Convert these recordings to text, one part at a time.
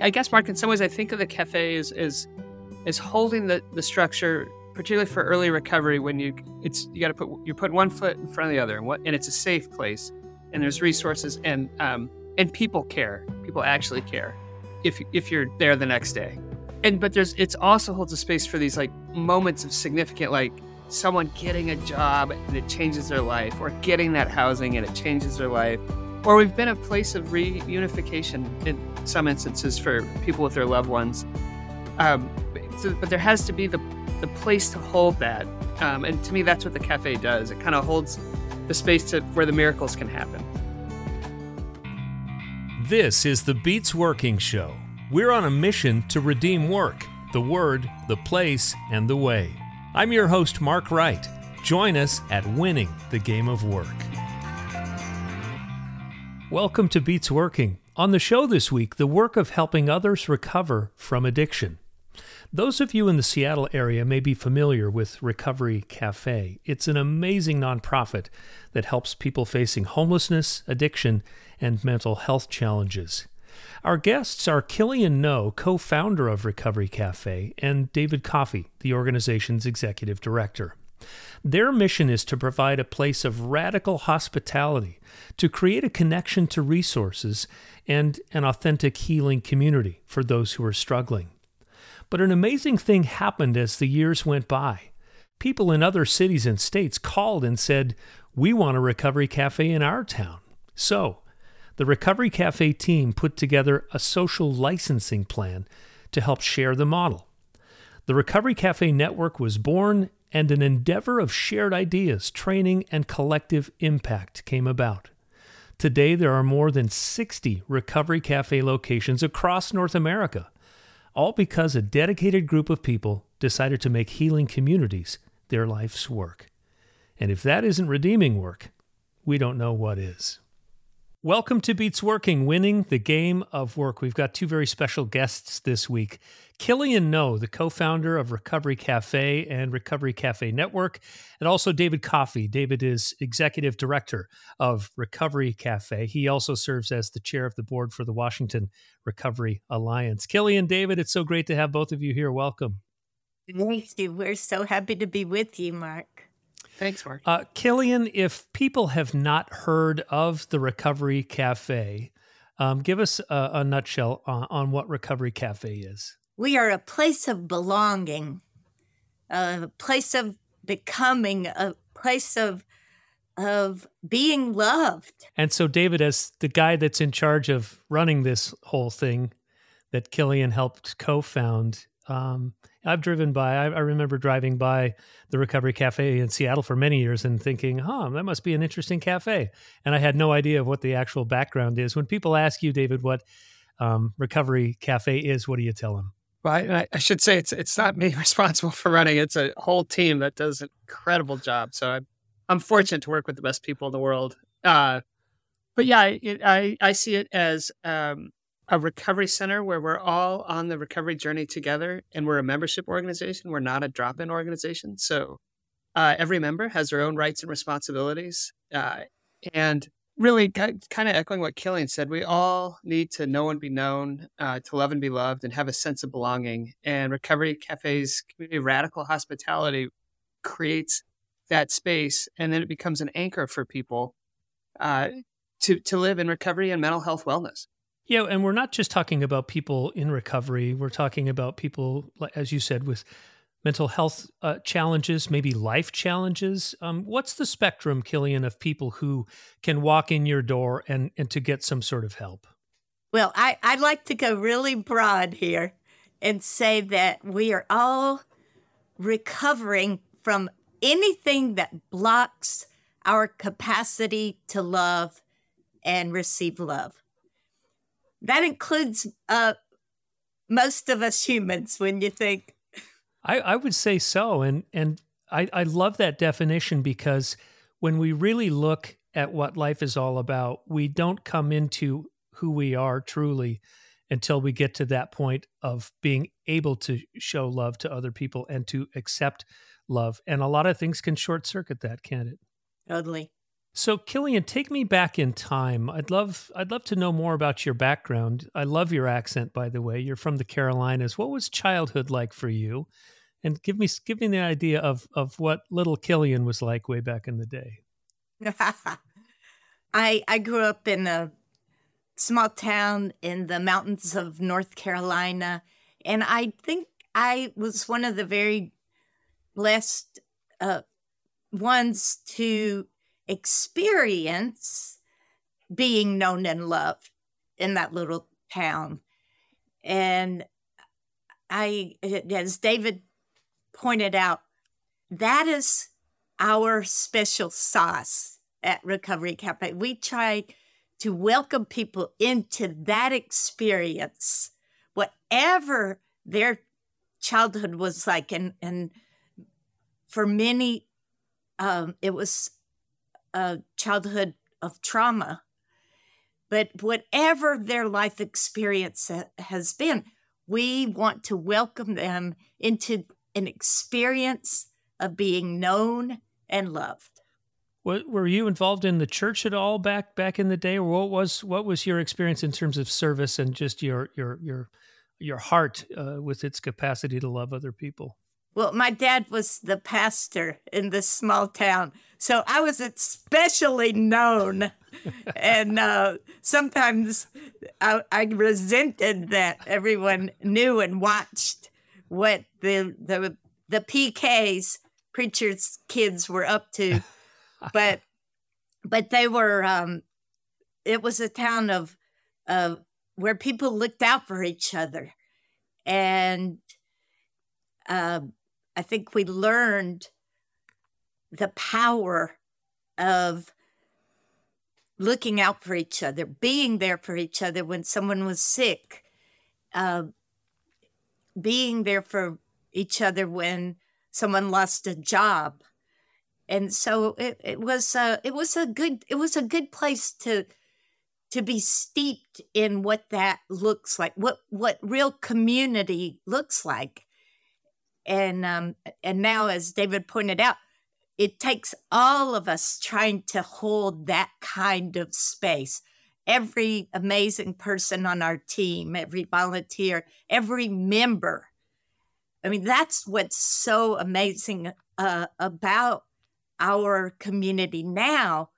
I guess, Mark, in some ways, I think of the cafe as is is holding the the structure, particularly for early recovery. When you it's you got to put you put one foot in front of the other, and what and it's a safe place, and there's resources, and um, and people care. People actually care if if you're there the next day. And but there's it's also holds a space for these like moments of significant like someone getting a job and it changes their life, or getting that housing and it changes their life, or we've been a place of reunification some instances for people with their loved ones. Um, so, but there has to be the the place to hold that, um, and to me, that's what the cafe does. It kind of holds the space to where the miracles can happen. This is the Beats Working Show. We're on a mission to redeem work, the word, the place, and the way. I'm your host, Mark Wright. Join us at Winning the Game of Work. Welcome to Beats Working. On the show this week, the work of helping others recover from addiction. Those of you in the Seattle area may be familiar with Recovery Cafe. It's an amazing nonprofit that helps people facing homelessness, addiction, and mental health challenges. Our guests are Killian Noe, co founder of Recovery Cafe, and David Coffey, the organization's executive director. Their mission is to provide a place of radical hospitality, to create a connection to resources and an authentic healing community for those who are struggling. But an amazing thing happened as the years went by. People in other cities and states called and said, We want a recovery cafe in our town. So, the Recovery Cafe team put together a social licensing plan to help share the model. The Recovery Cafe network was born, and an endeavor of shared ideas, training, and collective impact came about. Today, there are more than 60 Recovery Cafe locations across North America all because a dedicated group of people decided to make healing communities their life's work. And if that isn't redeeming work, we don't know what is. Welcome to Beats Working, winning the game of work. We've got two very special guests this week. Killian Noe, the co founder of Recovery Cafe and Recovery Cafe Network, and also David Coffey. David is executive director of Recovery Cafe. He also serves as the chair of the board for the Washington Recovery Alliance. Killian, David, it's so great to have both of you here. Welcome. Thank you. We're so happy to be with you, Mark. Thanks, Mark. Uh, Killian, if people have not heard of the Recovery Cafe, um, give us a, a nutshell on, on what Recovery Cafe is. We are a place of belonging, a place of becoming, a place of of being loved. And so, David, as the guy that's in charge of running this whole thing that Killian helped co-found, um, I've driven by. I, I, remember driving by the Recovery Cafe in Seattle for many years and thinking, "Huh, that must be an interesting cafe." And I had no idea of what the actual background is. When people ask you, David, what um, Recovery Cafe is, what do you tell them? Well, I, I, should say it's it's not me responsible for running. It's a whole team that does an incredible job. So I'm I'm fortunate to work with the best people in the world. Uh, but yeah, it, I I see it as um, a recovery center where we're all on the recovery journey together, and we're a membership organization. We're not a drop in organization. So uh, every member has their own rights and responsibilities, uh, and really kind of echoing what Killian said, we all need to know and be known, uh, to love and be loved, and have a sense of belonging. And Recovery Cafe's community radical hospitality creates that space, and then it becomes an anchor for people uh, to to live in recovery and mental health wellness. Yeah, and we're not just talking about people in recovery. We're talking about people, as you said, with mental health uh, challenges, maybe life challenges. Um, what's the spectrum, Killian, of people who can walk in your door and, and to get some sort of help? Well, I, I'd like to go really broad here and say that we are all recovering from anything that blocks our capacity to love and receive love. That includes uh, most of us humans when you think I, I would say so. And and I, I love that definition because when we really look at what life is all about, we don't come into who we are truly until we get to that point of being able to show love to other people and to accept love. And a lot of things can short circuit that, can't it? Totally. So Killian, take me back in time. I'd love I'd love to know more about your background. I love your accent by the way. You're from the Carolinas. What was childhood like for you? And give me give me the idea of of what little Killian was like way back in the day. I I grew up in a small town in the mountains of North Carolina and I think I was one of the very blessed uh, ones to experience being known and loved in that little town. And I, as David pointed out, that is our special sauce at Recovery Cafe. We try to welcome people into that experience, whatever their childhood was like and and for many um, it was a childhood of trauma. But whatever their life experience has been we want to welcome them into an experience of being known and loved. What, were you involved in the church at all back back in the day? Or what was what was your experience in terms of service and just your your your your heart uh, with its capacity to love other people? Well, my dad was the pastor in this small town, so I was especially known. and uh, sometimes I, I, resented that everyone knew and watched what the the the PKs preachers' kids were up to, but but they were. Um, it was a town of of where people looked out for each other. And uh, I think we learned the power of looking out for each other, being there for each other when someone was sick, uh, being there for each other when someone lost a job. And so it, it was a, it was a good it was a good place to to be steeped in what that looks like, what what real community looks like. And um, and now, as David pointed out, it takes all of us trying to hold that kind of space. Every amazing person on our team, every volunteer, every member. I mean, that's what's so amazing uh, about our community now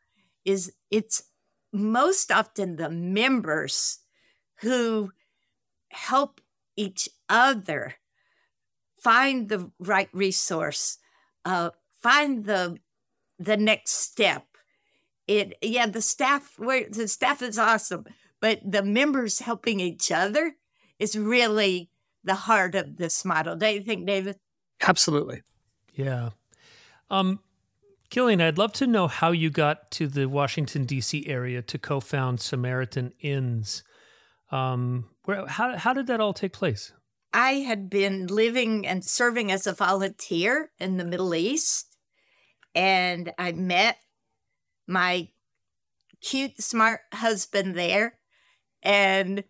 is it's most often the members who help each other find the right resource, uh, find the the next step. It yeah, the staff where the staff is awesome, but the members helping each other is really the heart of this model. Don't you think, David? Absolutely. Yeah. Um, Killian, I'd love to know how you got to the Washington D.C. area to co-found Samaritan Inns. Um, where, how how did that all take place? I had been living and serving as a volunteer in the Middle East, and I met my cute, smart husband there. And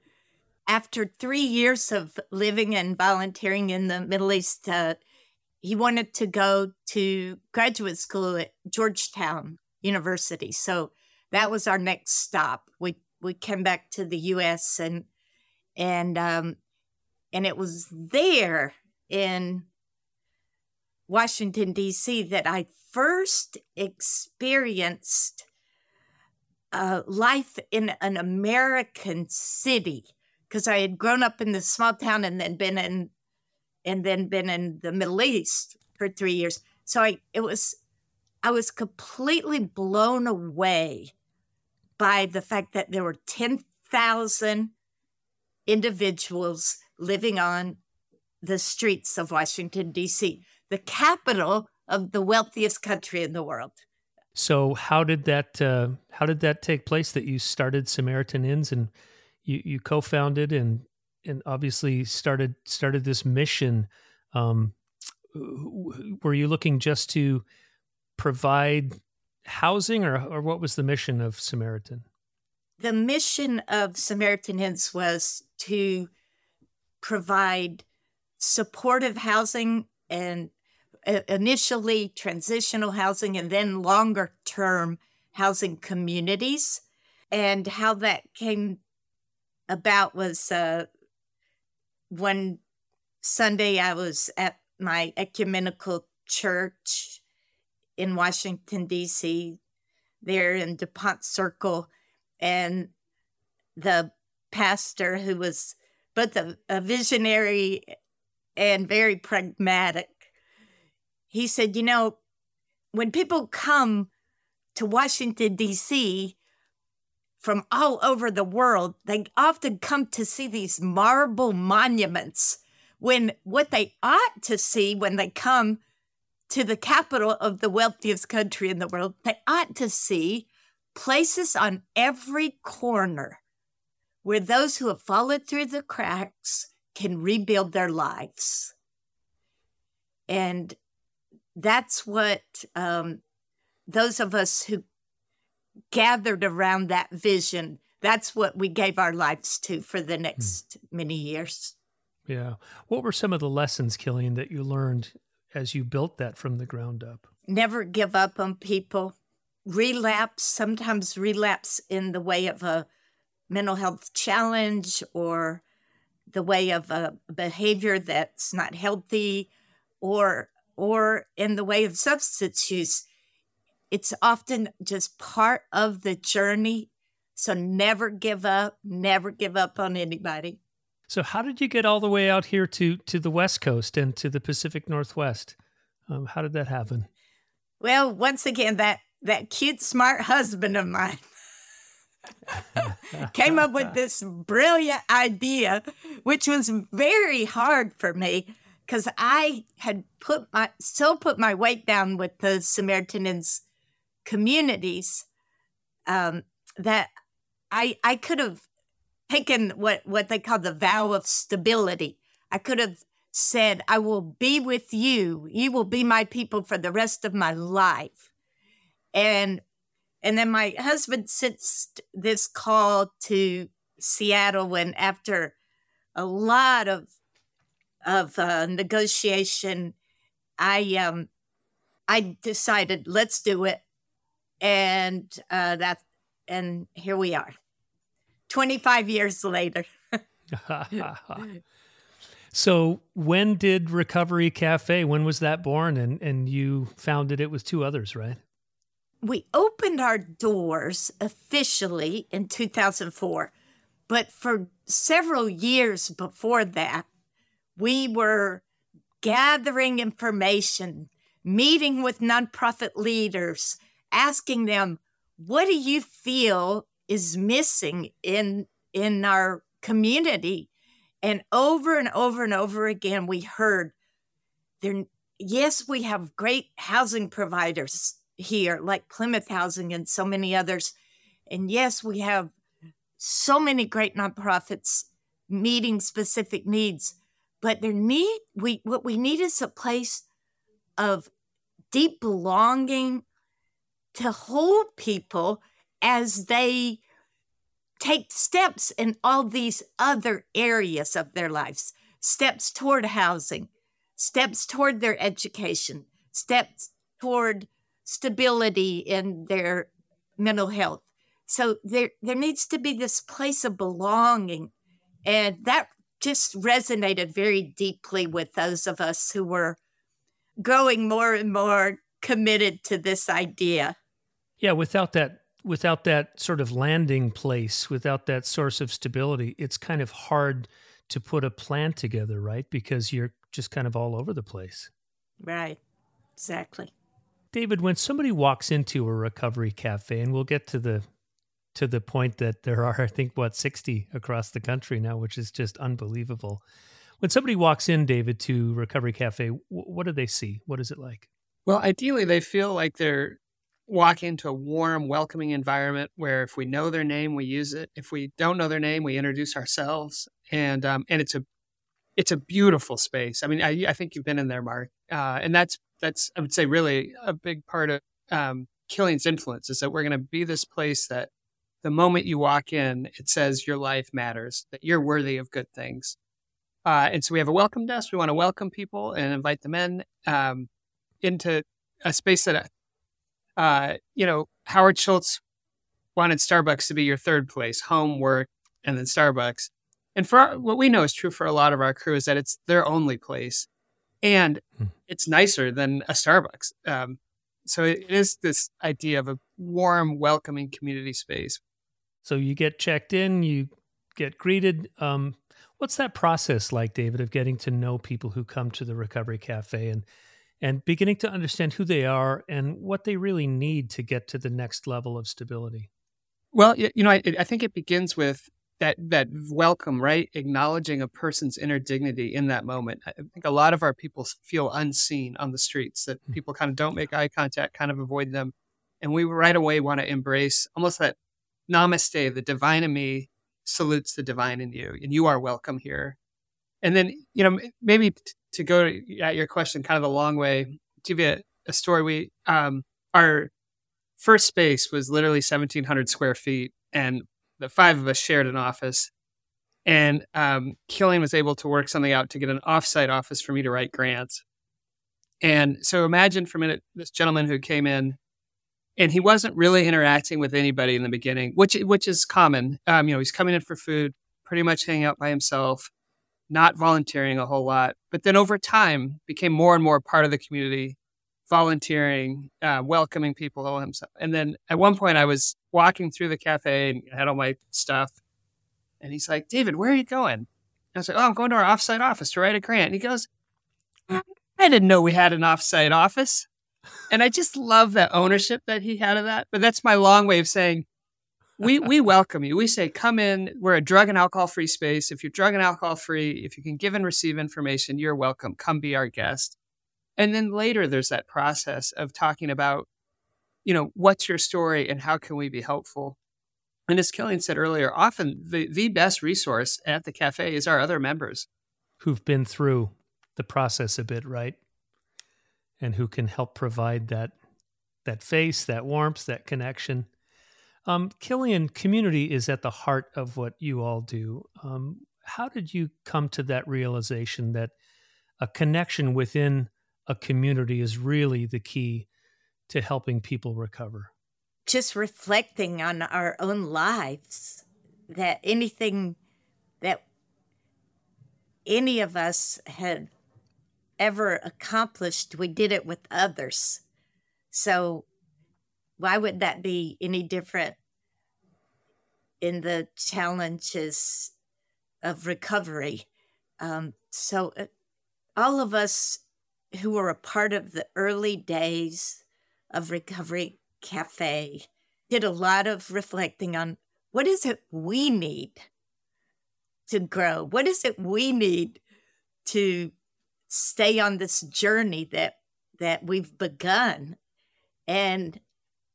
after three years of living and volunteering in the Middle East, uh, he wanted to go to graduate school at Georgetown University. So that was our next stop. We we came back to the U.S. and and um, and it was there in Washington D.C. that I first experienced uh, life in an American city because I had grown up in this small town and then been in and then been in the Middle East for three years. So I it was I was completely blown away by the fact that there were 10,000 individuals living on the streets of Washington, D.C., the capital of the wealthiest country in the world. So how did that uh, how did that take place that you started Samaritan Inns and you, you co-founded and and obviously started started this mission. Um, were you looking just to provide housing, or or what was the mission of Samaritan? The mission of Samaritan Inns was to provide supportive housing and initially transitional housing and then longer term housing communities. And how that came about was uh, one Sunday I was at my ecumenical church in Washington, D.C., there in DuPont Circle. And the pastor, who was both a, a visionary and very pragmatic, he said, You know, when people come to Washington, D.C., from all over the world, they often come to see these marble monuments when what they ought to see when they come to the capital of the wealthiest country in the world, they ought to see places on every corner where those who have fallen through the cracks can rebuild their lives. And that's what um, those of us who gathered around that vision, that's what we gave our lives to for the hmm. next hmm. many years. Yeah. What were some of the lessons, Killian, that you learned as you built that from the ground up? Never give up on people. Relapse, sometimes relapse in the way of a mental health challenge or the way of a behavior that's not healthy or or in the way of substance use it's often just part of the journey. So never give up never give up on anybody. So how did you get all the way out here to to the west coast and to the pacific northwest? Um, how did that happen? Well once again that that cute smart husband of mine came up with this brilliant idea, which was very hard for me because I had put my so put my weight down with the Samaritan's communities um, that I I could have taken what what they call the vow of stability. I could have said, "I will be with you. You will be my people for the rest of my life." And and then my husband sent this call to Seattle and after a lot of of uh, negotiation, I um I decided let's do it, and uh, that and here we are, twenty five years later. so when did Recovery Cafe? When was that born? And and you founded it with two others, right? we opened our doors officially in 2004, but for several years before that, we were gathering information, meeting with nonprofit leaders, asking them, what do you feel is missing in in our community? And over and over and over again, we heard there, yes, we have great housing providers here, like Plymouth Housing and so many others. And yes, we have so many great nonprofits meeting specific needs, but there need we what we need is a place of deep belonging to hold people as they take steps in all these other areas of their lives steps toward housing, steps toward their education, steps toward stability in their mental health. So there there needs to be this place of belonging. And that just resonated very deeply with those of us who were growing more and more committed to this idea. Yeah, without that without that sort of landing place, without that source of stability, it's kind of hard to put a plan together, right? Because you're just kind of all over the place. Right. Exactly. David, when somebody walks into a recovery cafe, and we'll get to the to the point that there are, I think, what sixty across the country now, which is just unbelievable. When somebody walks in, David, to recovery cafe, what do they see? What is it like? Well, ideally, they feel like they're walking into a warm, welcoming environment where if we know their name, we use it. If we don't know their name, we introduce ourselves, and um, and it's a it's a beautiful space. I mean, I, I think you've been in there, Mark, uh, and that's that's I would say really a big part of um, Killian's influence is that we're going to be this place that the moment you walk in, it says your life matters, that you're worthy of good things. Uh, and so we have a welcome desk. We want to welcome people and invite them in um, into a space that uh, you know, Howard Schultz wanted Starbucks to be your third place, home, work, and then Starbucks. And for our, what we know is true for a lot of our crew is that it's their only place, and hmm. it's nicer than a Starbucks. Um, so it is this idea of a warm, welcoming community space. So you get checked in, you get greeted. Um, what's that process like, David, of getting to know people who come to the Recovery Cafe and and beginning to understand who they are and what they really need to get to the next level of stability? Well, you know, I, I think it begins with that that welcome, right? Acknowledging a person's inner dignity in that moment. I think a lot of our people feel unseen on the streets. That hmm. people kind of don't make eye contact, kind of avoid them, and we right away want to embrace almost that namaste. The divine in me salutes the divine in you, and you are welcome here. And then, you know, maybe to go at your question kind of a long way, to give you a, a story. We um, our first space was literally 1,700 square feet, and the five of us shared an office. And um, Killian was able to work something out to get an offsite office for me to write grants. And so imagine for a minute this gentleman who came in, and he wasn't really interacting with anybody in the beginning, which which is common. Um, you know, he's coming in for food, pretty much hanging out by himself, not volunteering a whole lot. But then over time, became more and more part of the community, volunteering, uh, welcoming people himself. And then at one point, I was walking through the cafe and had all my stuff. And he's like, David, where are you going? And I was like, Oh, I'm going to our offsite office to write a grant. And he goes, I didn't know we had an offsite office. And I just love that ownership that he had of that. But that's my long way of saying, we we welcome you. We say, come in. We're a drug and alcohol free space. If you're drug and alcohol free, if you can give and receive information, you're welcome. Come be our guest. And then later there's that process of talking about, you know, what's your story and how can we be helpful? And as Killian said earlier, often the, the best resource at the cafe is our other members. Who've been through the process a bit, right? And who can help provide that that face, that warmth, that connection. Um, Killian, community is at the heart of what you all do. Um, how did you come to that realization that a connection within a community is really the key to helping people recover. Just reflecting on our own lives, that anything that any of us had ever accomplished, we did it with others. So, why would that be any different in the challenges of recovery? Um, so, uh, all of us who were a part of the early days of Recovery Cafe did a lot of reflecting on what is it we need to grow? What is it we need to stay on this journey that that we've begun? And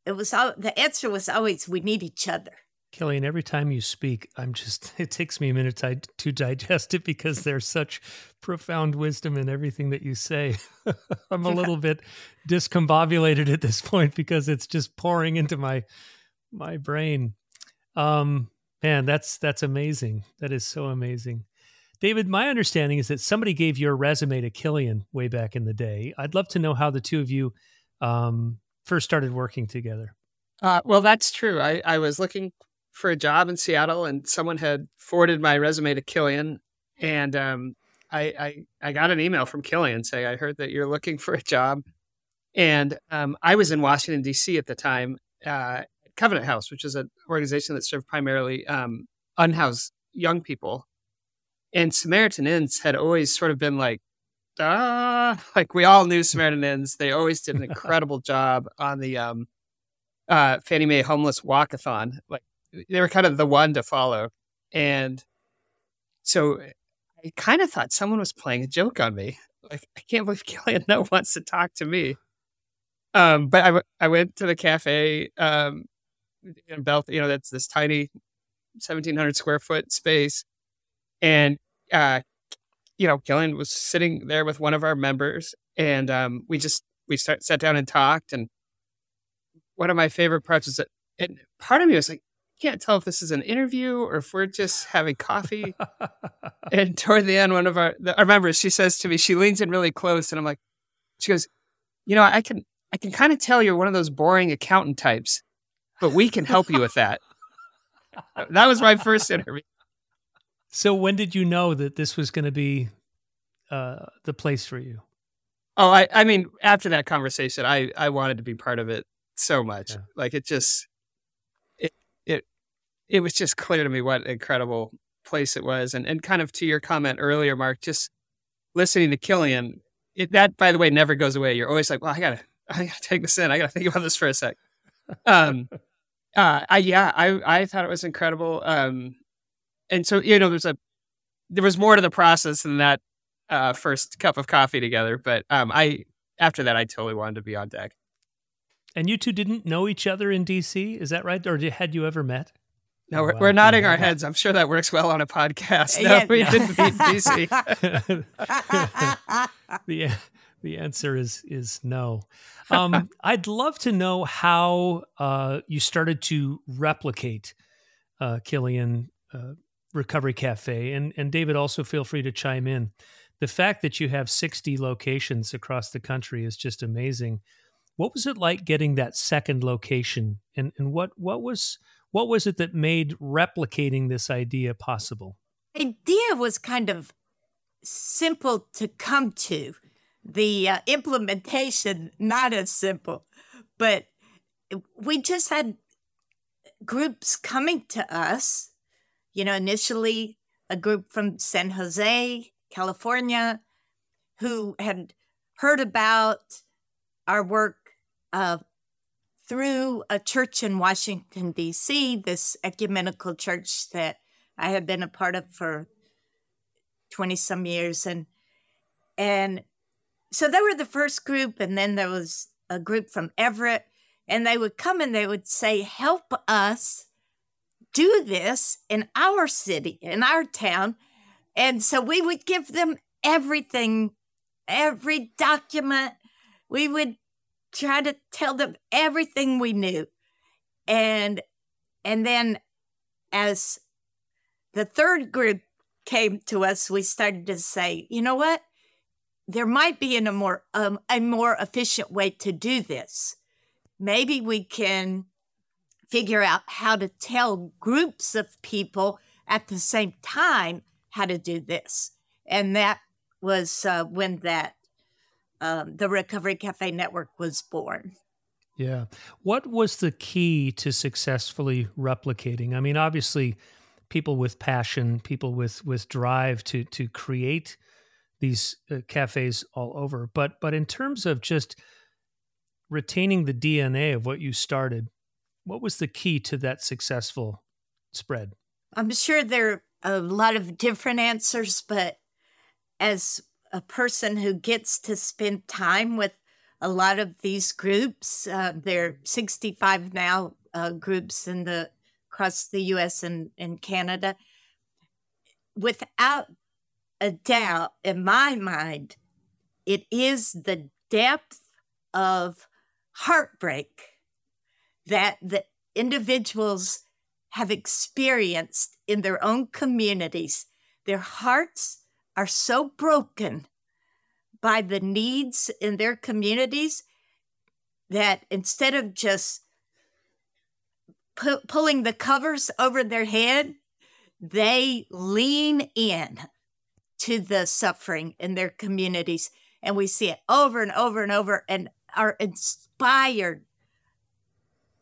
it was all the answer was always we need each other. Killian, every time you speak, I'm just, it takes me a minute to, to digest it because there's such profound wisdom in everything that you say. I'm a little bit discombobulated at this point because it's just pouring into my, my brain. Um, man, that's, that's amazing. That is so amazing. David, my understanding is that somebody gave your resume to Killian way back in the day. I'd love to know how the two of you um, first started working together. Uh, well, that's true. I, I was looking for a job in Seattle, and someone had forwarded my resume to Killian, and um, I, I, I got an email from Killian saying I heard that you're looking for a job, and um, I was in Washington D.C. at the time, uh, Covenant House, which is an organization that served primarily um, unhoused young people, and Samaritan Inns had always sort of been like ah, like we all knew Samaritan Inns. They always did an incredible job on the um, uh, Fannie Mae homeless walkathon. Like they were kind of the one to follow. And so I kind of thought someone was playing a joke on me. Like, I can't believe Killian Noe wants to talk to me. Um, but I, w- I went to the cafe um, in Belt, you know, that's this tiny 1700 square foot space. And, uh, you know, Killian was sitting there with one of our members and um, we just, we start, sat down and talked. And one of my favorite parts is that, and part of me was like, can't tell if this is an interview or if we're just having coffee. and toward the end, one of our, the, our members, she says to me, she leans in really close, and I'm like, she goes, you know, I can, I can kind of tell you're one of those boring accountant types, but we can help you with that. that was my first interview. So when did you know that this was going to be uh, the place for you? Oh, I, I mean, after that conversation, I, I wanted to be part of it so much. Yeah. Like it just, it, it, it was just clear to me what incredible place it was. And, and kind of to your comment earlier, Mark, just listening to Killian, it, that, by the way, never goes away. You're always like, well, I gotta, I gotta take this in. I gotta think about this for a sec. Um, uh, I, yeah, I, I thought it was incredible. Um, and so, you know, there's a, there was more to the process than that uh, first cup of coffee together. But um, I after that, I totally wanted to be on deck. And you two didn't know each other in DC, is that right? Or had you ever met? No, we're, we're nodding our heads. I'm sure that works well on a podcast. No, yeah. we didn't meet DC. the the answer is is no. Um, I'd love to know how uh, you started to replicate uh, Killian uh, Recovery Cafe, and and David also feel free to chime in the fact that you have 60 locations across the country is just amazing. What was it like getting that second location and, and what, what was what was it that made replicating this idea possible? Idea was kind of simple to come to. The uh, implementation not as simple, but we just had groups coming to us. You know, initially a group from San Jose, California, who had heard about our work uh, through a church in Washington, D.C., this ecumenical church that I had been a part of for 20 some years. And, and so they were the first group. And then there was a group from Everett. And they would come and they would say, Help us do this in our city, in our town. And so we would give them everything, every document. We would try to tell them everything we knew. And and then as the third group came to us, we started to say, you know what? There might be a more um, a more efficient way to do this. Maybe we can figure out how to tell groups of people at the same time how to do this. And that was uh, when that um, the Recovery Cafe Network was born. Yeah. What was the key to successfully replicating? I mean, obviously, people with passion, people with with drive to to create these uh, cafes all over. But but in terms of just retaining the DNA of what you started, what was the key to that successful spread? I'm sure there are a lot of different answers, but as a person who gets to spend time with a lot of these groups, uh, there are 65 now uh, groups in the across the U.S. and, and Canada. Without a doubt, in my mind, it is the depth of heartbreak that the individuals have experienced in their own communities. Their hearts are so broken by the needs in their communities that instead of just pu- pulling the covers over their head, they lean in to the suffering in their communities. And we see it over and over and over and are inspired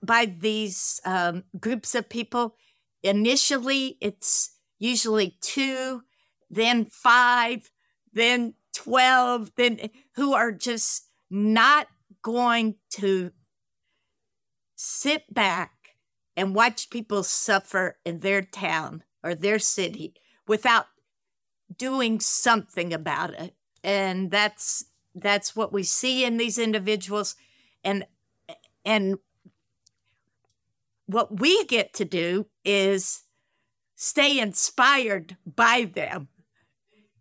by these um, groups of people. Initially, it's usually two, then five, then 12, then who are just not going to sit back and watch people suffer in their town or their city without doing something about it. And that's that's what we see in these individuals and and what we get to do is stay inspired by them.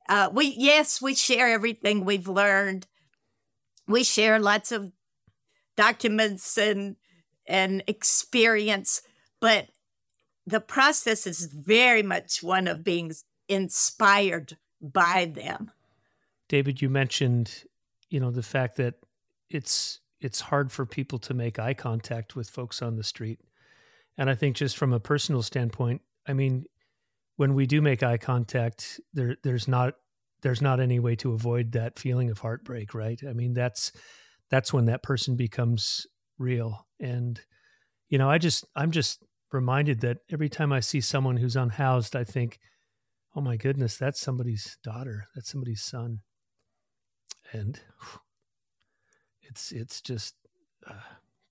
Uh, we yes, we share everything we've learned. We share lots of documents and and experience, but the process is very much one of being inspired by them. David, you mentioned, you know, the fact that it's it's hard for people to make eye contact with folks on the street. And I think just from a personal standpoint, I mean, when we do make eye contact, there there's not there's not any way to avoid that feeling of heartbreak, right? I mean, that's that's when that person becomes real. And you know, I just I'm just reminded that every time I see someone who's unhoused, I think, "Oh my goodness, that's somebody's daughter. That's somebody's son." And it's it's just uh,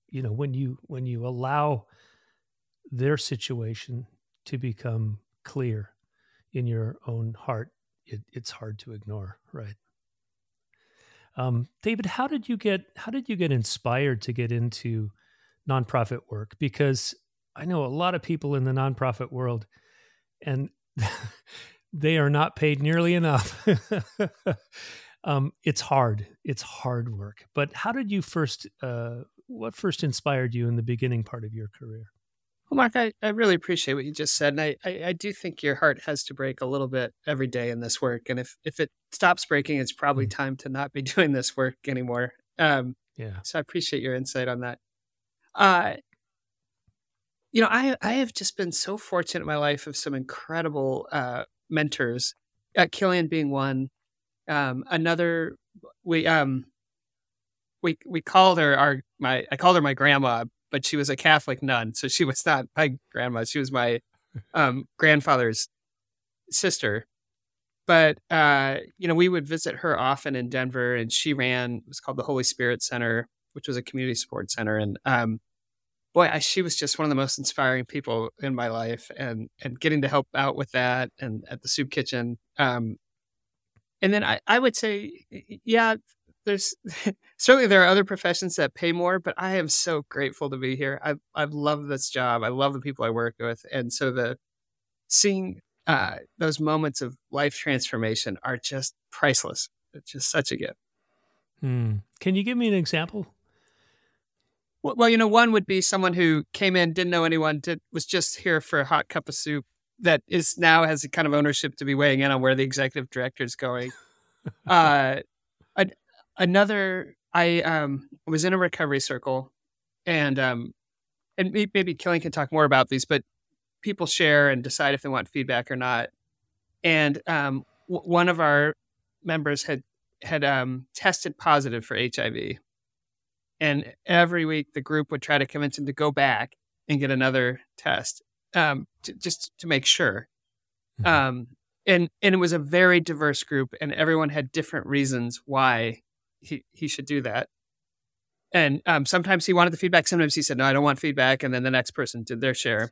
you know when you when you allow their situation to become clear in your own heart it, it's hard to ignore right um, david how did you get how did you get inspired to get into nonprofit work because i know a lot of people in the nonprofit world and they are not paid nearly enough um, it's hard. It's hard work. But how did you first? Uh, what first inspired you in the beginning part of your career? Well, Mark, I, I really appreciate what you just said, and I, I, I do think your heart has to break a little bit every day in this work. And if if it stops breaking, it's probably mm. time to not be doing this work anymore. Um, yeah. So I appreciate your insight on that. Uh, you know, I I have just been so fortunate in my life of some incredible uh, mentors. Uh, Killian being one, um, another we um we we called her our my I called her my grandma, but she was a Catholic nun, so she was not my grandma. She was my um, grandfather's sister. But uh, you know, we would visit her often in Denver, and she ran it was called the Holy Spirit Center, which was a community support center. And um, boy, I, she was just one of the most inspiring people in my life, and and getting to help out with that, and at the soup kitchen, um, and then I, I would say, yeah, there's certainly there are other professions that pay more, but I am so grateful to be here. I I love this job. I love the people I work with, and so the seeing uh, those moments of life transformation are just priceless. It's just such a gift. Hmm. Can you give me an example? Well, well, you know, one would be someone who came in, didn't know anyone, did, was just here for a hot cup of soup, that is now has a kind of ownership to be weighing in on where the executive director is going. uh, another, I um, was in a recovery circle, and um, and maybe Killian can talk more about these, but people share and decide if they want feedback or not. And um, w- one of our members had had um, tested positive for HIV, and every week the group would try to convince him to go back and get another test um, to, just to make sure. Mm-hmm. Um, and and it was a very diverse group, and everyone had different reasons why he he should do that. And um, sometimes he wanted the feedback. Sometimes he said, "No, I don't want feedback." And then the next person did their share.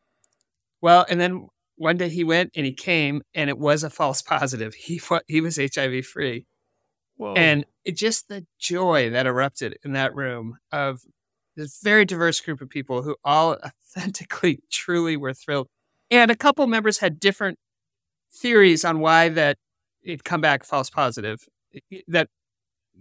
Well, and then one day he went and he came, and it was a false positive. He he was HIV free. And it just the joy that erupted in that room of this very diverse group of people who all authentically, truly were thrilled. And a couple members had different theories on why that it'd come back false positive. That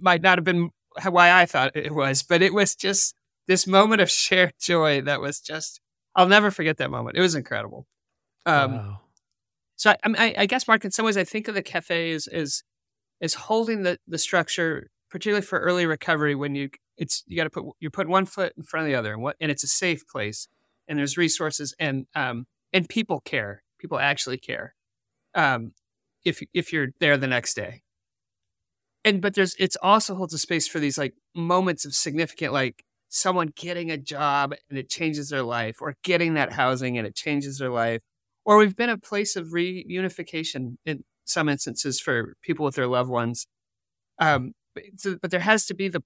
might not have been why I thought it was, but it was just this moment of shared joy that was just, I'll never forget that moment. It was incredible. Um, wow. So I, I, I, guess, Mark, in some ways, I think of the cafe as, as, as holding the, the structure, particularly for early recovery when you it's you got to put you put one foot in front of the other, and what and it's a safe place, and there's resources, and um and people care, people actually care, um, if if you're there the next day, and but there's it's also holds a space for these like moments of significant like someone getting a job and it changes their life, or getting that housing and it changes their life, or we've been a place of reunification in some instances for people with their loved ones. Um, but, but there has to be the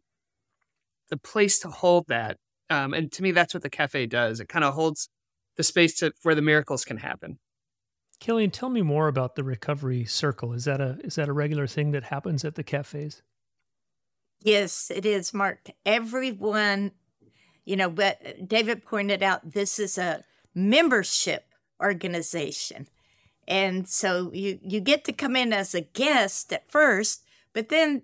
the place to hold that. Um, and to me, that's what the cafe does. It kind of holds the space to where the miracles can happen. Killian, tell me more about the recovery circle. Is that a is that a regular thing that happens at the cafes? Yes, it is, Mark. Everyone, you know, but David pointed out this is a membership organization. And so you you get to come in as a guest at first, but then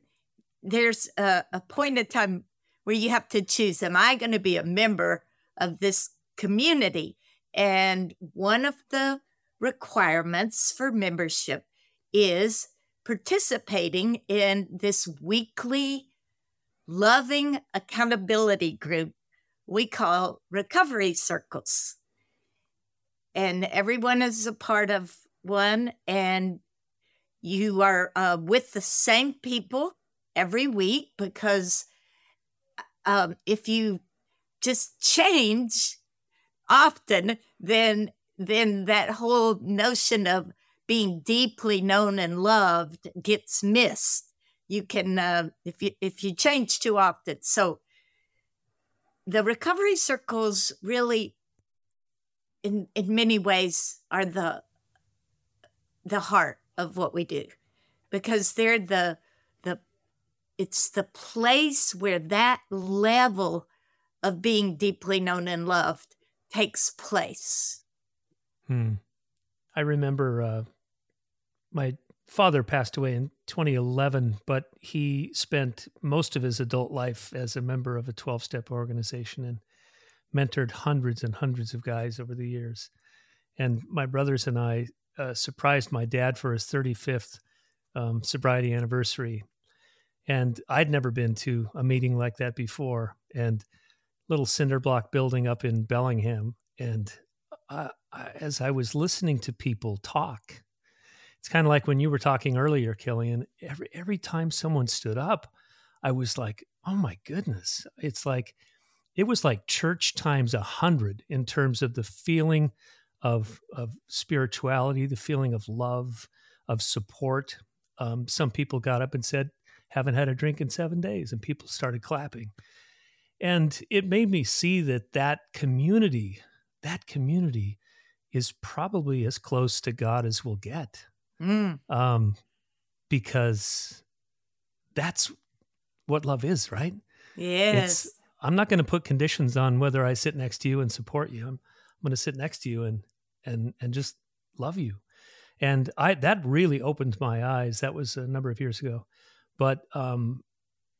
there's a, a point in time where you have to choose Am I going to be a member of this community? And one of the requirements for membership is participating in this weekly loving accountability group we call recovery circles. And everyone is a part of one, and you are uh, with the same people every week because um, if you just change often, then then that whole notion of being deeply known and loved gets missed. You can uh, if you if you change too often. So the recovery circles really, in in many ways, are the the heart of what we do, because they're the the it's the place where that level of being deeply known and loved takes place. Hmm. I remember uh, my father passed away in 2011, but he spent most of his adult life as a member of a 12 step organization and mentored hundreds and hundreds of guys over the years. And my brothers and I uh, surprised my dad for his 35th um, sobriety anniversary. And I'd never been to a meeting like that before. And little cinder block building up in Bellingham. And I, I, as I was listening to people talk, it's kind of like when you were talking earlier, Killian. Every every time someone stood up, I was like, "Oh my goodness!" It's like it was like church times a hundred in terms of the feeling of of spirituality, the feeling of love, of support. Um, some people got up and said, "Haven't had a drink in seven days," and people started clapping. And it made me see that that community, that community, is probably as close to God as we'll get Mm. um, because that's what love is, right? Yes. It's, I'm not going to put conditions on whether I sit next to you and support you. I'm, I'm going to sit next to you and and and just love you. And I that really opened my eyes. That was a number of years ago, but um,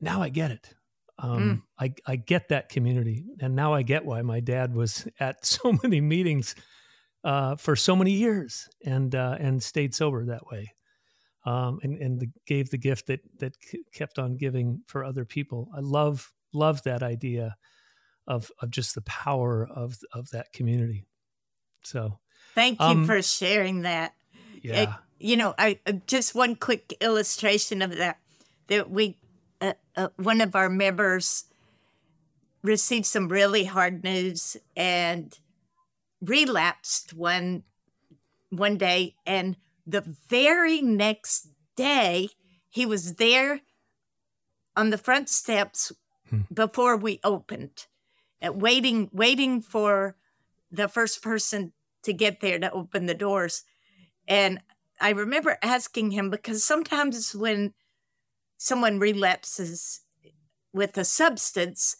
now I get it. Um, mm. I I get that community, and now I get why my dad was at so many meetings uh, for so many years and uh, and stayed sober that way, um, and and the, gave the gift that that kept on giving for other people. I love love that idea of of just the power of of that community. So thank you um, for sharing that. Yeah, it, you know, I uh, just one quick illustration of that that we uh, uh, one of our members received some really hard news and relapsed one one day and the very next day he was there on the front steps hmm. before we opened waiting waiting for the first person to get there to open the doors and i remember asking him because sometimes when someone relapses with a substance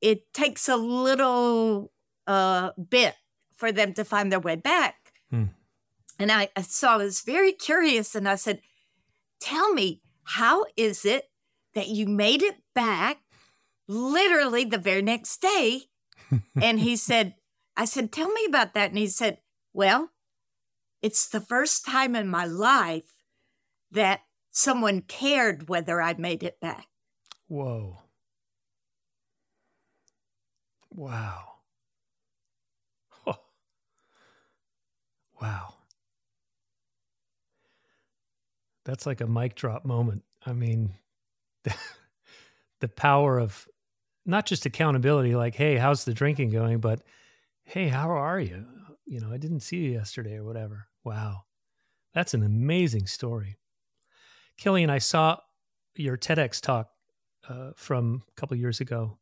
it takes a little uh, bit for them to find their way back. Hmm. And I, I saw I was very curious and I said, Tell me, how is it that you made it back literally the very next day? and he said, I said, Tell me about that. And he said, Well, it's the first time in my life that someone cared whether I made it back. Whoa. Wow. Wow. That's like a mic drop moment. I mean, the, power of not just accountability, like, hey, how's the drinking going? But hey, how are you? You know, I didn't see you yesterday or whatever. Wow. That's an amazing story. Killian, I saw your TEDx talk uh, from a couple years ago.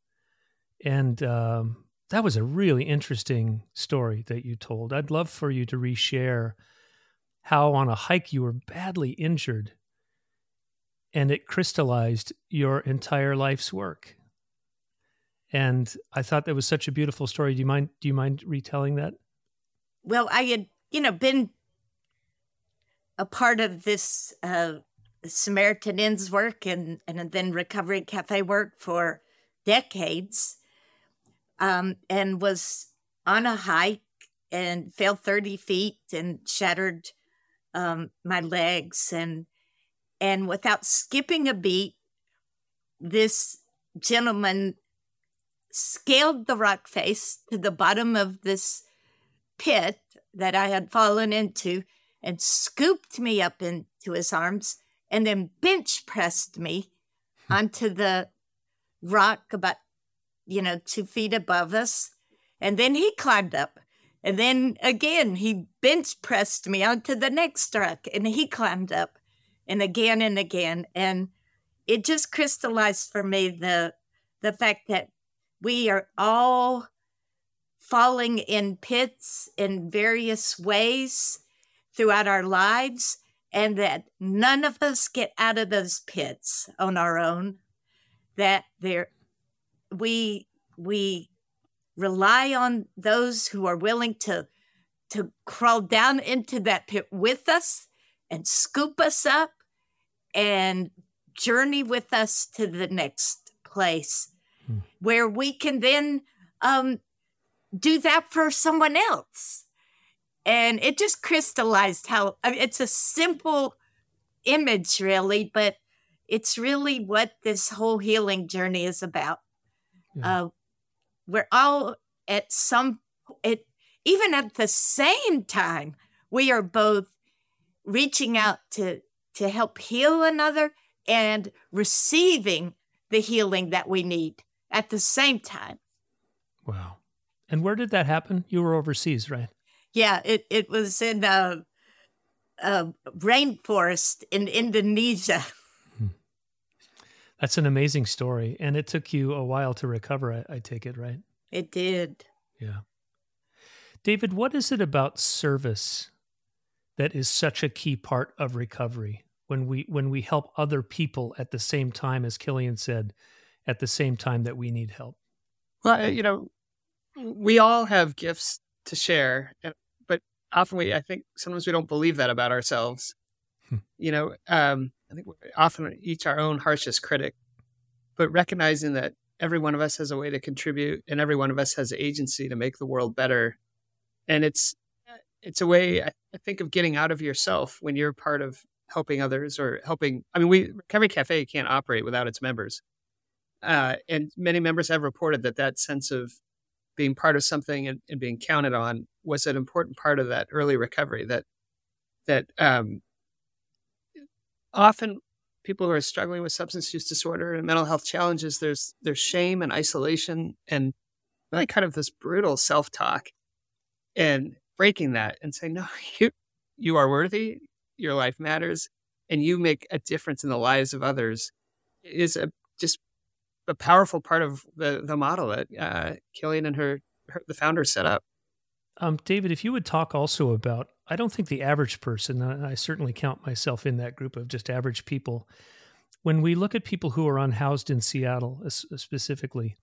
And um, that was a really interesting story that you told. I'd love for you to reshare how on a hike you were badly injured and it crystallized your entire life's work. And I thought that was such a beautiful story. Do you mind do you mind retelling that? Well, I had, you know, been a part of this uh, Samaritan Inns work and, and then Recovery Cafe work for decades um, and was on a hike and fell 30 feet and shattered um, my legs and and without skipping a beat this gentleman scaled the rock face to the bottom of this pit that I had fallen into and scooped me up into his arms and then bench pressed me hmm. onto the rock about, you know, two feet above us. And then he climbed up. And then again, he bench pressed me onto the next truck and he climbed up and again and again. And it just crystallized for me the the fact that we are all falling in pits in various ways throughout our lives and that none of us get out of those pits on our own that there we we rely on those who are willing to to crawl down into that pit with us and scoop us up and journey with us to the next place hmm. where we can then um, do that for someone else and it just crystallized how I mean, it's a simple image really but it's really what this whole healing journey is about yeah. uh, we're all at some it even at the same time we are both reaching out to to help heal another and receiving the healing that we need at the same time wow and where did that happen you were overseas right yeah, it, it was in a, a rainforest in Indonesia. That's an amazing story. And it took you a while to recover, I, I take it, right? It did. Yeah. David, what is it about service that is such a key part of recovery when we when we help other people at the same time as Killian said at the same time that we need help well you know we all have gifts to share. But often we, I think sometimes we don't believe that about ourselves. Hmm. You know, um, I think we're often each our own harshest critic, but recognizing that every one of us has a way to contribute and every one of us has agency to make the world better. And it's, it's a way I think of getting out of yourself when you're part of helping others or helping. I mean, we Recovery Cafe can't operate without its members. Uh, and many members have reported that that sense of being part of something and, and, being counted on was an important part of that early recovery that that um, often people who are struggling with substance use disorder and mental health challenges there's there's shame and isolation and really kind of this brutal self-talk and breaking that and saying no you you are worthy your life matters and you make a difference in the lives of others is a just a powerful part of the the model that uh, Killian and her, her the founder set up. Um, David, if you would talk also about, I don't think the average person, and I certainly count myself in that group of just average people. When we look at people who are unhoused in Seattle specifically,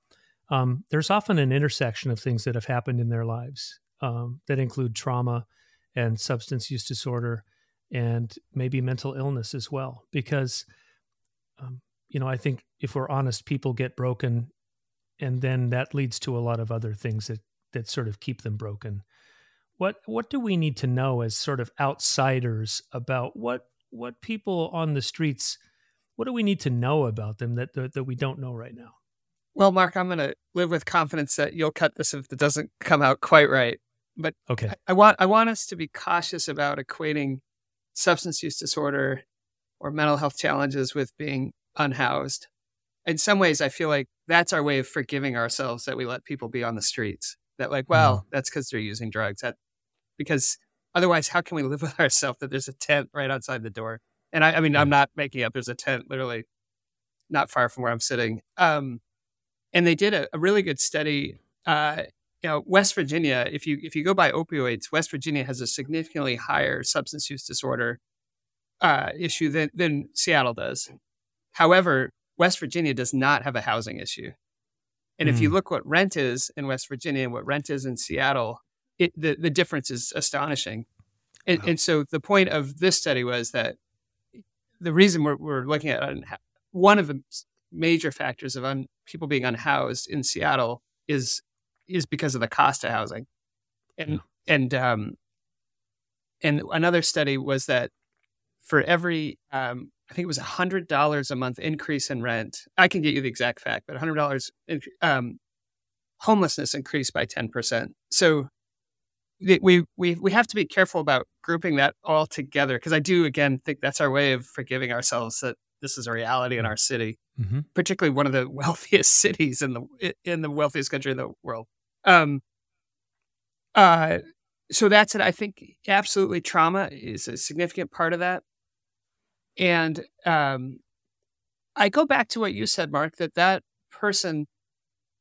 um, there's often an intersection of things that have happened in their lives um, that include trauma and substance use disorder and maybe mental illness as well. Because um, you know, I think if we're honest, people get broken, and then that leads to a lot of other things that that sort of keep them broken. What what do we need to know as sort of outsiders about what what people on the streets? What do we need to know about them that that, that we don't know right now? Well, Mark, I'm going to live with confidence that you'll cut this if it doesn't come out quite right. But okay, I, I want I want us to be cautious about equating substance use disorder or mental health challenges with being unhoused. In some ways, I feel like that's our way of forgiving ourselves that we let people be on the streets. That like, well, mm-hmm. that's because they're using drugs. That because otherwise, how can we live with ourselves that there's a tent right outside the door? And I, I mean. I'm not making up. There's a tent literally not far from where I'm sitting. Um, and they did a, a really good study. Uh, you know, West Virginia, if you if you go by opioids, West Virginia has a significantly higher substance use disorder uh, issue than than Seattle does. However, West Virginia does not have a housing issue. And mm. if you hmm. look what rent is in West Virginia and what rent is in Seattle, it, the, the difference is astonishing. And, wow. and, so the point of this study was that the reason we're, we're looking at unha- one of the major factors of un, people being unhoused in Seattle is is because of the cost of housing. And yeah. and um, and another study was that for every um, I think it was a hundred dollars a month increase in rent. I can get you the exact fact, but a hundred dollars, um, homelessness increased by ten percent. So we we we have to be careful about grouping that all together because I do again think that's our way of forgiving ourselves that this is a reality in our city, mm-hmm. particularly one of the wealthiest cities in the in the wealthiest country in the world. Um, uh, so that's it. I think absolutely trauma is a significant part of that, and um, I go back to what you said, Mark, that that person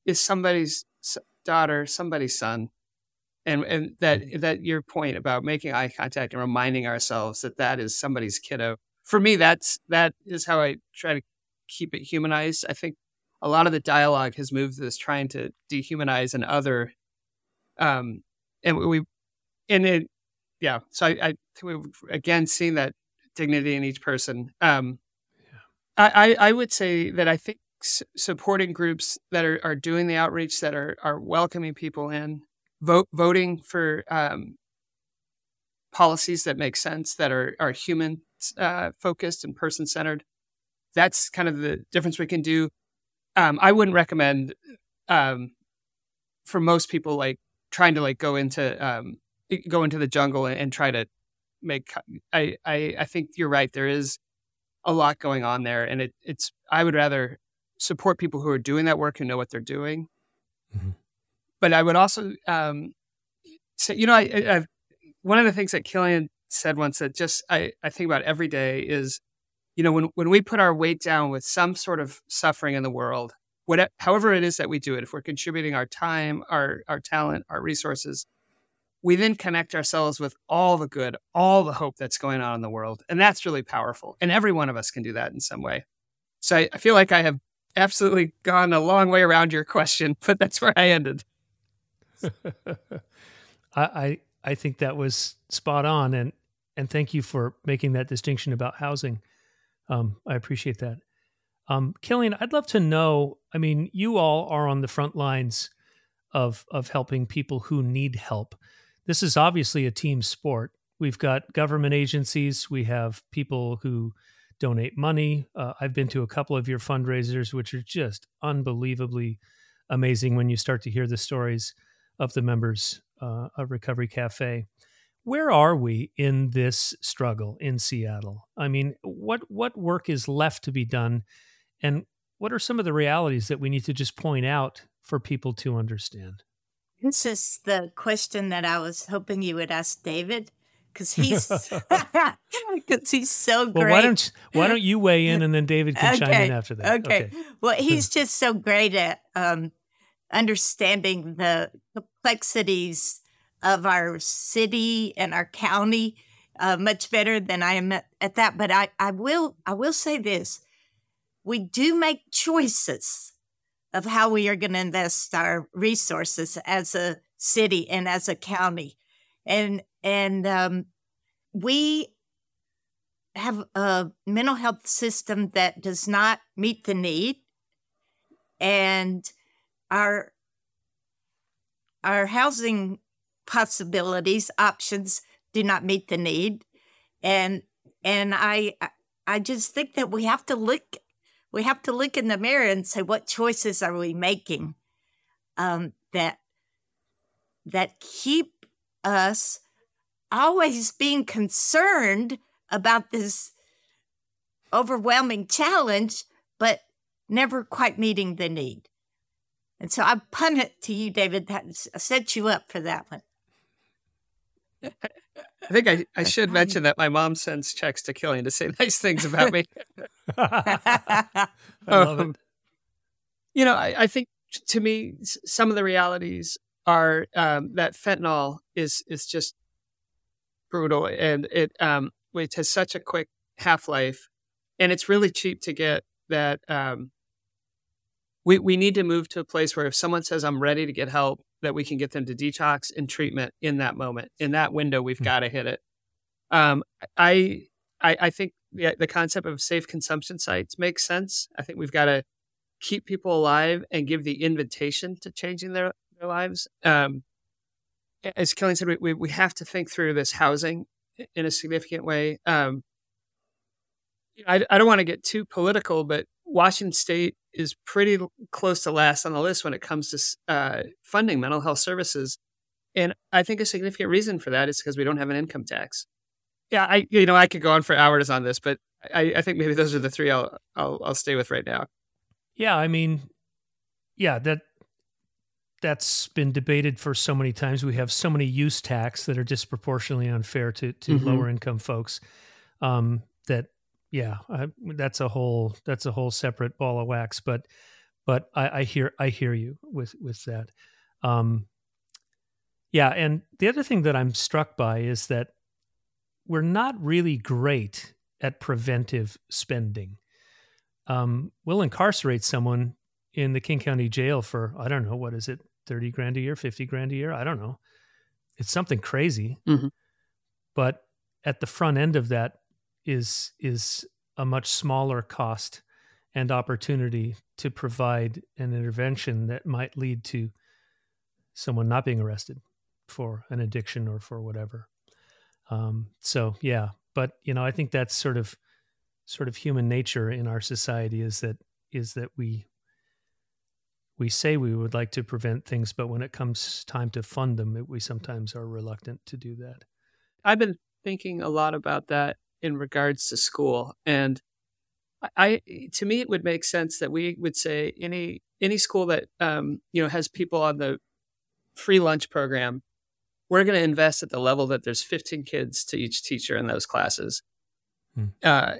is somebody's daughter, somebody's son. And and that mm-hmm. that your point about making eye contact and reminding ourselves that that is somebody's kiddo for me that's that is how i try to keep it humanized. I think a lot of the dialogue has moved this trying to dehumanize an other um and we and it yeah. So i, I we've again seen that dignity in each person um yeah. I, I i would say that i think supporting groups that are, are doing the outreach that are are welcoming people in vote voting for um, policies that make sense that are are human uh, focused and person centered. That's kind of the difference we can do. Um, I wouldn't recommend um, for most people like trying to like go into um, go into the jungle and, and try to make. I, I I think you're right. There is a lot going on there, and it, it's. I would rather support people who are doing that work and know what they're doing. Mm-hmm but I would also um, say, you know, I, I, one of the things that Killian said once that just I, I think about every day is, you know, when when we put our weight down with some sort of suffering in the world, whatever, however it is that we do it, if we're contributing our time, our our talent, our resources, we then connect ourselves with all the good, all the hope that's going on in the world, and that's really powerful. And every one of us can do that in some way. So I, I feel like I have absolutely gone a long way around your question, but that's where I ended. I, I I think that was spot on, and and thank you for making that distinction about housing. Um, I appreciate that. Um, Killian, I'd love to know. I mean, you all are on the front lines of of helping people who need help. This is obviously a team sport. We've got government agencies. We have people who donate money. Uh, I've been to a couple of your fundraisers, which are just unbelievably amazing when you start to hear the stories of the members uh, of Recovery Cafe. Where are we in this struggle in Seattle? I mean, what what work is left to be done, and what are some of the realities that we need to just point out for people to understand? This is the question that I was hoping you would ask David because he's because he's so great. Well, why don't why don't you weigh in and then David can okay. chime in after that? Okay. okay. Well, he's just so great at um, understanding the complexities of our city and our county uh, much better than I am at, at that. But I, I will I will say this: we do make choices of how we are going to invest our resources as a city and as a county, and and um, we have a mental health system that does not meet the need, and our our housing possibilities options do not meet the need. And and i i just think that we have to look we have to look in the mirror and say what choices are we making um, that that keep us always being concerned about this overwhelming challenge but never quite meeting the need and so I pun it to you, David. That set you up for that one. I think I, I should mention that my mom sends checks to Killian to say nice things about me. I love um, it. You know, I, I, think to me, some of the realities are um, that fentanyl is is just brutal, and it um, it has such a quick half life, and it's really cheap to get. That um, we, we need to move to a place where if someone says i'm ready to get help that we can get them to detox and treatment in that moment in that window we've mm-hmm. got to hit it um, I, I i think the, the concept of safe consumption sites makes sense i think we've got to keep people alive and give the invitation to changing their, their lives um, as Killian said, we, we have to think through this housing in a significant way. Um, I, I don't want to get too political, but Washington State is pretty close to last on the list when it comes to uh, funding mental health services. And I think a significant reason for that is because we don't have an income tax. Yeah, I you know I could go on for hours on this, but I, I think maybe those are the three I'll, I'll I'll stay with right now. Yeah, I mean, yeah that that's been debated for so many times. We have so many use tax that are disproportionately unfair to to mm-hmm. lower income folks. Um, that yeah, I, that's a whole that's a whole separate ball of wax. But but I, I hear I hear you with with that. Um, yeah, and the other thing that I'm struck by is that we're not really great at preventive spending. Um, we'll incarcerate someone in the King County Jail for I don't know what is it, thirty grand a year, fifty grand a year, I don't know. It's something crazy, mm-hmm. but at the front end of that is is a much smaller cost and opportunity to provide an intervention that might lead to someone not being arrested for an addiction or for whatever. Um, so yeah, but you know, I think that's sort of sort of human nature in our society is that is that we we say we would like to prevent things, but when it comes time to fund them, it, we sometimes are reluctant to do that. I've been thinking a lot about that in regards to school. And I, to me, it would make sense that we would say any any school that um, you know has people on the free lunch program, we're going to invest at the level that there's 15 kids to each teacher in those classes. Hmm. Uh,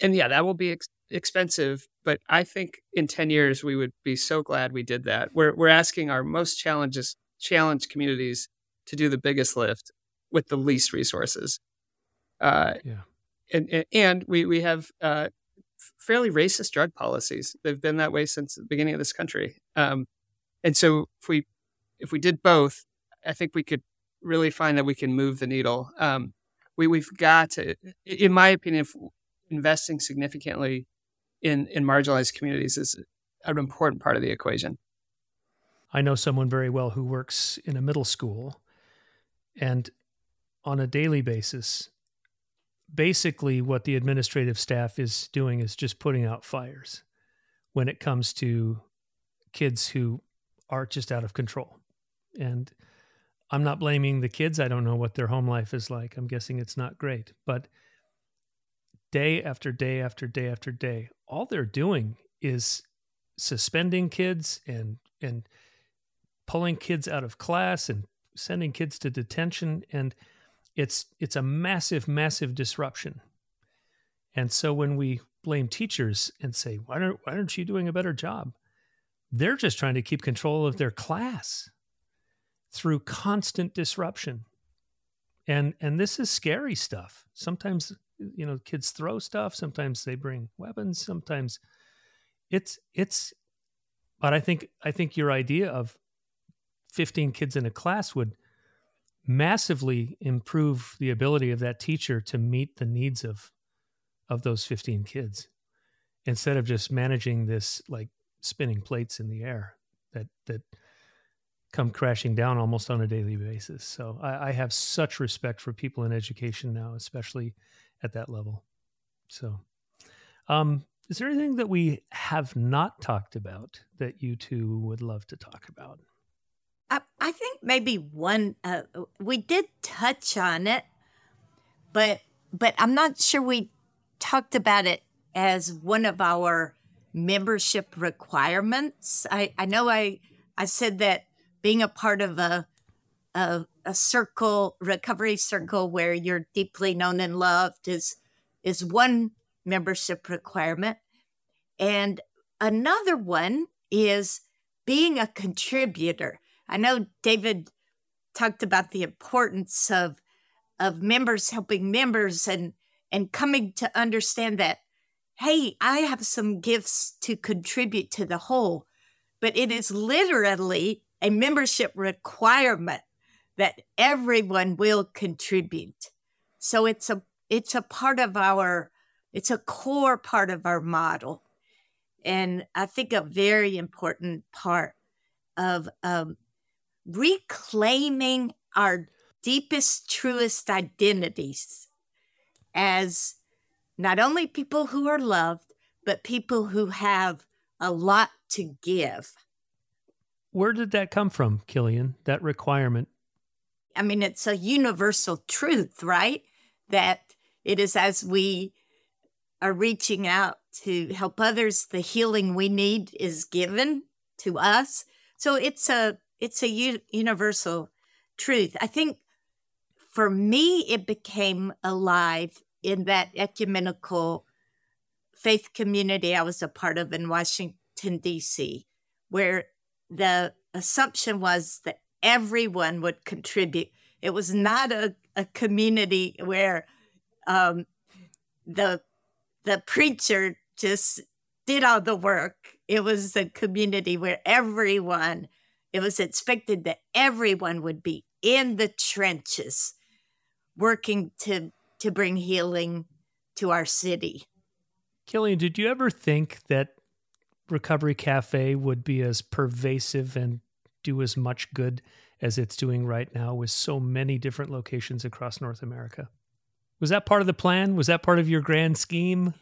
and yeah, that will be ex- expensive, but I think in 10 years we would be so glad we did that. We're we're asking our most challenges challenged communities to do the biggest lift with the least resources. Uh, yeah. And, and we, we have uh, fairly racist drug policies. They've been that way since the beginning of this country. Um, and so if we if we did both, I think we could really find that we can move the needle. Um, we we've got to, in my opinion, investing significantly in in marginalized communities is an important part of the equation. I know someone very well who works in a middle school, and on a daily basis, basically what the administrative staff is doing is just putting out fires when it comes to kids who are just out of control. And I'm not blaming the kids. I don't know what their home life is like. I'm guessing it's not great. But day after day after day after day, all they're doing is suspending kids and and pulling kids out of class and sending kids to detention and it's it's a massive massive disruption. And so when we blame teachers and say why aren't why aren't you doing a better job? They're just trying to keep control of their class through constant disruption. And and this is scary stuff. Sometimes you know kids throw stuff. Sometimes they bring weapons. Sometimes it's it's but i think i think your idea of 15 kids in a class would massively improve the ability of that teacher to meet the needs of of those 15 kids instead of just managing this like spinning plates in the air that that come crashing down almost on a daily basis. So I, I have such respect for people in education now especially at that level. So um is there anything that we have not talked about that you two would love to talk about I, I think maybe one uh, we did touch on it, but but I'm not sure we talked about it as one of our membership requirements. I, I know I I said that being a part of a, a a circle recovery circle where you're deeply known and loved is is one membership requirement, and another one is being a contributor. I know David talked about the importance of of members helping members and and coming to understand that hey, I have some gifts to contribute to the whole, but it is literally a membership requirement that everyone will contribute. So it's a it's a part of our it's a core part of our model. And I think a very important part of um, reclaiming our deepest, truest identities as not only people who are loved, but people who have a lot to give. Where did that come from, Killian? That requirement? I mean, it's a universal truth, right? That it is as we are reaching out to help others, the healing we need is given to us. So it's a it's a u- universal truth. I think for me, it became alive in that ecumenical faith community I was a part of in Washington, D.C., where the assumption was that everyone would contribute. It was not a, a community where um, the the preacher just did all the work. It was a community where everyone, it was expected that everyone would be in the trenches working to to bring healing to our city. Killian, did you ever think that Recovery Cafe would be as pervasive and do as much good as it's doing right now with so many different locations across North America? Was that part of the plan? Was that part of your grand scheme?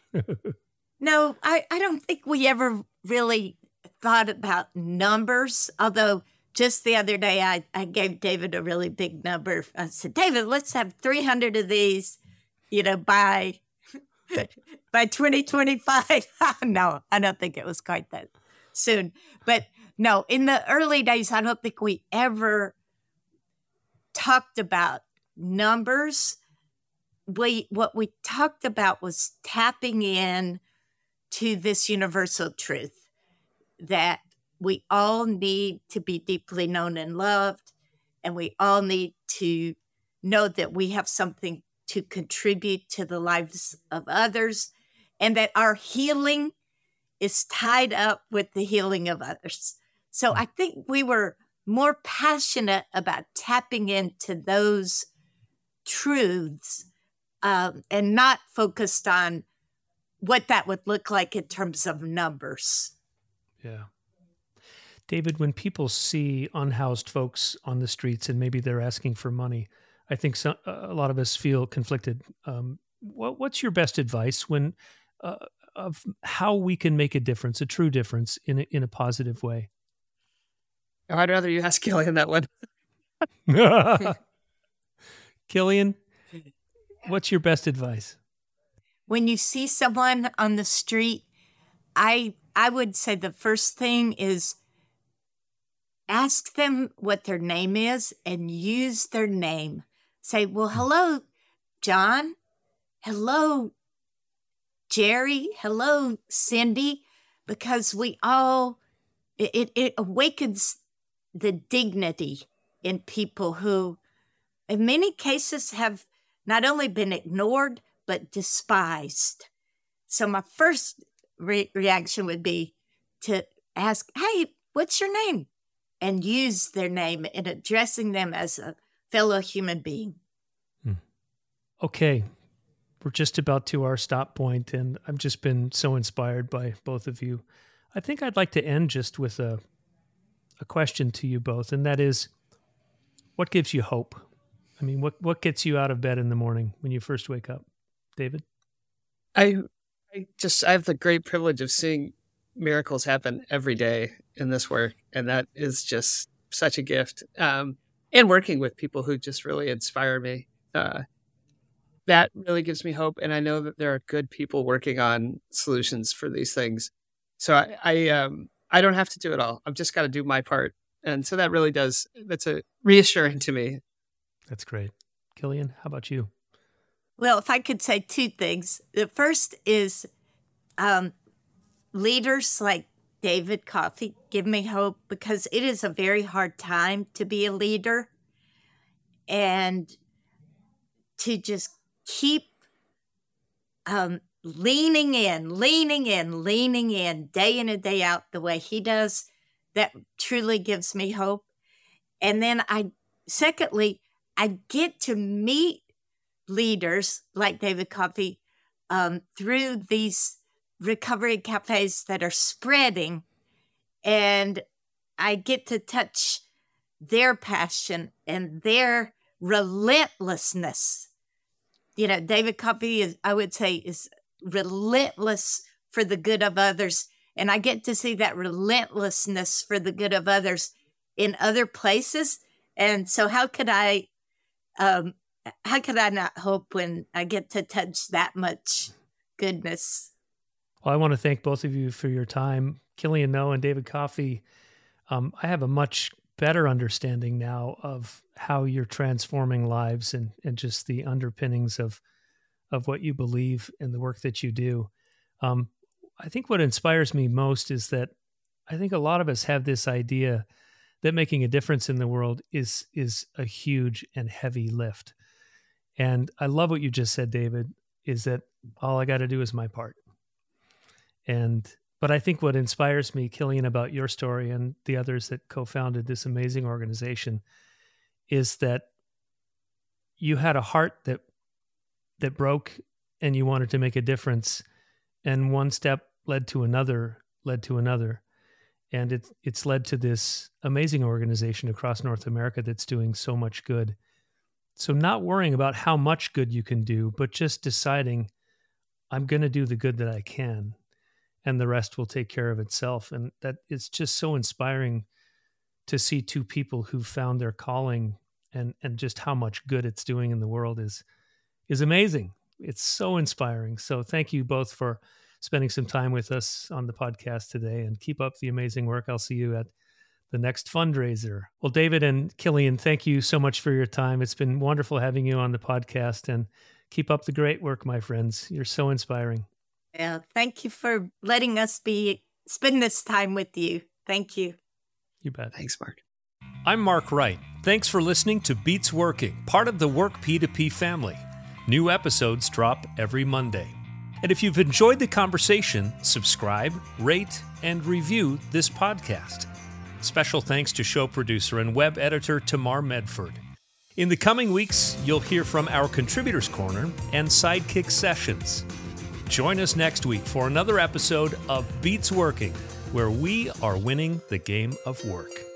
no, I, I don't think we ever really thought about numbers, although just the other day I, I gave David a really big number. I said, David, let's have 300 of these, you know, by by 2025. no, I don't think it was quite that soon. But no, in the early days, I don't think we ever talked about numbers. We what we talked about was tapping in to this universal truth that we all need to be deeply known and loved, and we all need to know that we have something to contribute to the lives of others, and that our healing is tied up with the healing of others. So I think we were more passionate about tapping into those truths um, and not focused on what that would look like in terms of numbers. Yeah. David, when people see unhoused folks on the streets and maybe they're asking for money, I think some, a lot of us feel conflicted. Um, what, what's your best advice when uh, of how we can make a difference, a true difference, in a, in a positive way? Oh, I'd rather you ask Killian that one. Killian, what's your best advice? When you see someone on the street, I I would say the first thing is ask them what their name is and use their name. Say, well, hmm. hello, John. Hello, Jerry. Hello, Cindy. Because we all, it, it awakens the dignity in people who, in many cases, have not only been ignored, but despised. So, my first re- reaction would be to ask, Hey, what's your name? and use their name in addressing them as a fellow human being. Hmm. Okay. We're just about to our stop point, and I've just been so inspired by both of you. I think I'd like to end just with a, a question to you both, and that is what gives you hope? I mean, what, what gets you out of bed in the morning when you first wake up? David? I Just I have the great privilege of seeing miracles happen every day in this work, and that is just such a gift. Um, and working with people who just really inspire me, uh, that really gives me hope. And I know that there are good people working on solutions for these things. So I, I, um, I don't have to do it all. I've just got to do my part, and so that really does. That's a reassuring to me. That's great, Killian. How about you? Well, if I could say two things, the first is um, leaders like David Coffey give me hope because it is a very hard time to be a leader and to just keep um, leaning in, leaning in, leaning in day in and day out the way he does. That truly gives me hope. And then I, secondly, I get to meet leaders like David Coffey um, through these recovery cafes that are spreading and I get to touch their passion and their relentlessness. You know, David Coffey is, I would say, is relentless for the good of others. And I get to see that relentlessness for the good of others in other places. And so, how could I, um, how could I not hope when I get to touch that much goodness? Well, I want to thank both of you for your time, Killian Noe and David Coffey. Um, I have a much better understanding now of how you're transforming lives and, and just the underpinnings of of what you believe and the work that you do. Um, I think what inspires me most is that I think a lot of us have this idea that making a difference in the world is is a huge and heavy lift. And I love what you just said, David, is that all I got to do is my part. And but I think what inspires me, Killian, about your story and the others that co-founded this amazing organization is that you had a heart that that broke and you wanted to make a difference. And one step led to another led to another. And it, it's led to this amazing organization across north america that's doing so much good so not worrying about how much good you can do but just deciding i'm going to do the good that i can and the rest will take care of itself and that it's just so inspiring to see two people who found their calling and and just how much good it's doing in the world is is amazing. It's so inspiring. So thank you both for spending some time with us on the podcast today and keep up the amazing work. I'll see you at the next fundraiser. Well, David and Killian, thank you so much for your time. It's been wonderful having you on the podcast and keep up the great work, my friends. You're so inspiring. Yeah, thank you for letting us be spend this time with you. Thank you. You bet. Thanks, Mark. I'm Mark Wright. Thanks for listening to Beats Working, part of the Work P2P family. New episodes drop every Monday. And if you've enjoyed the conversation, subscribe, rate, and review this podcast. Special thanks to show producer and web editor Tamar Medford. In the coming weeks, you'll hear from our Contributors Corner and Sidekick Sessions. Join us next week for another episode of Beats Working, where we are winning the game of work.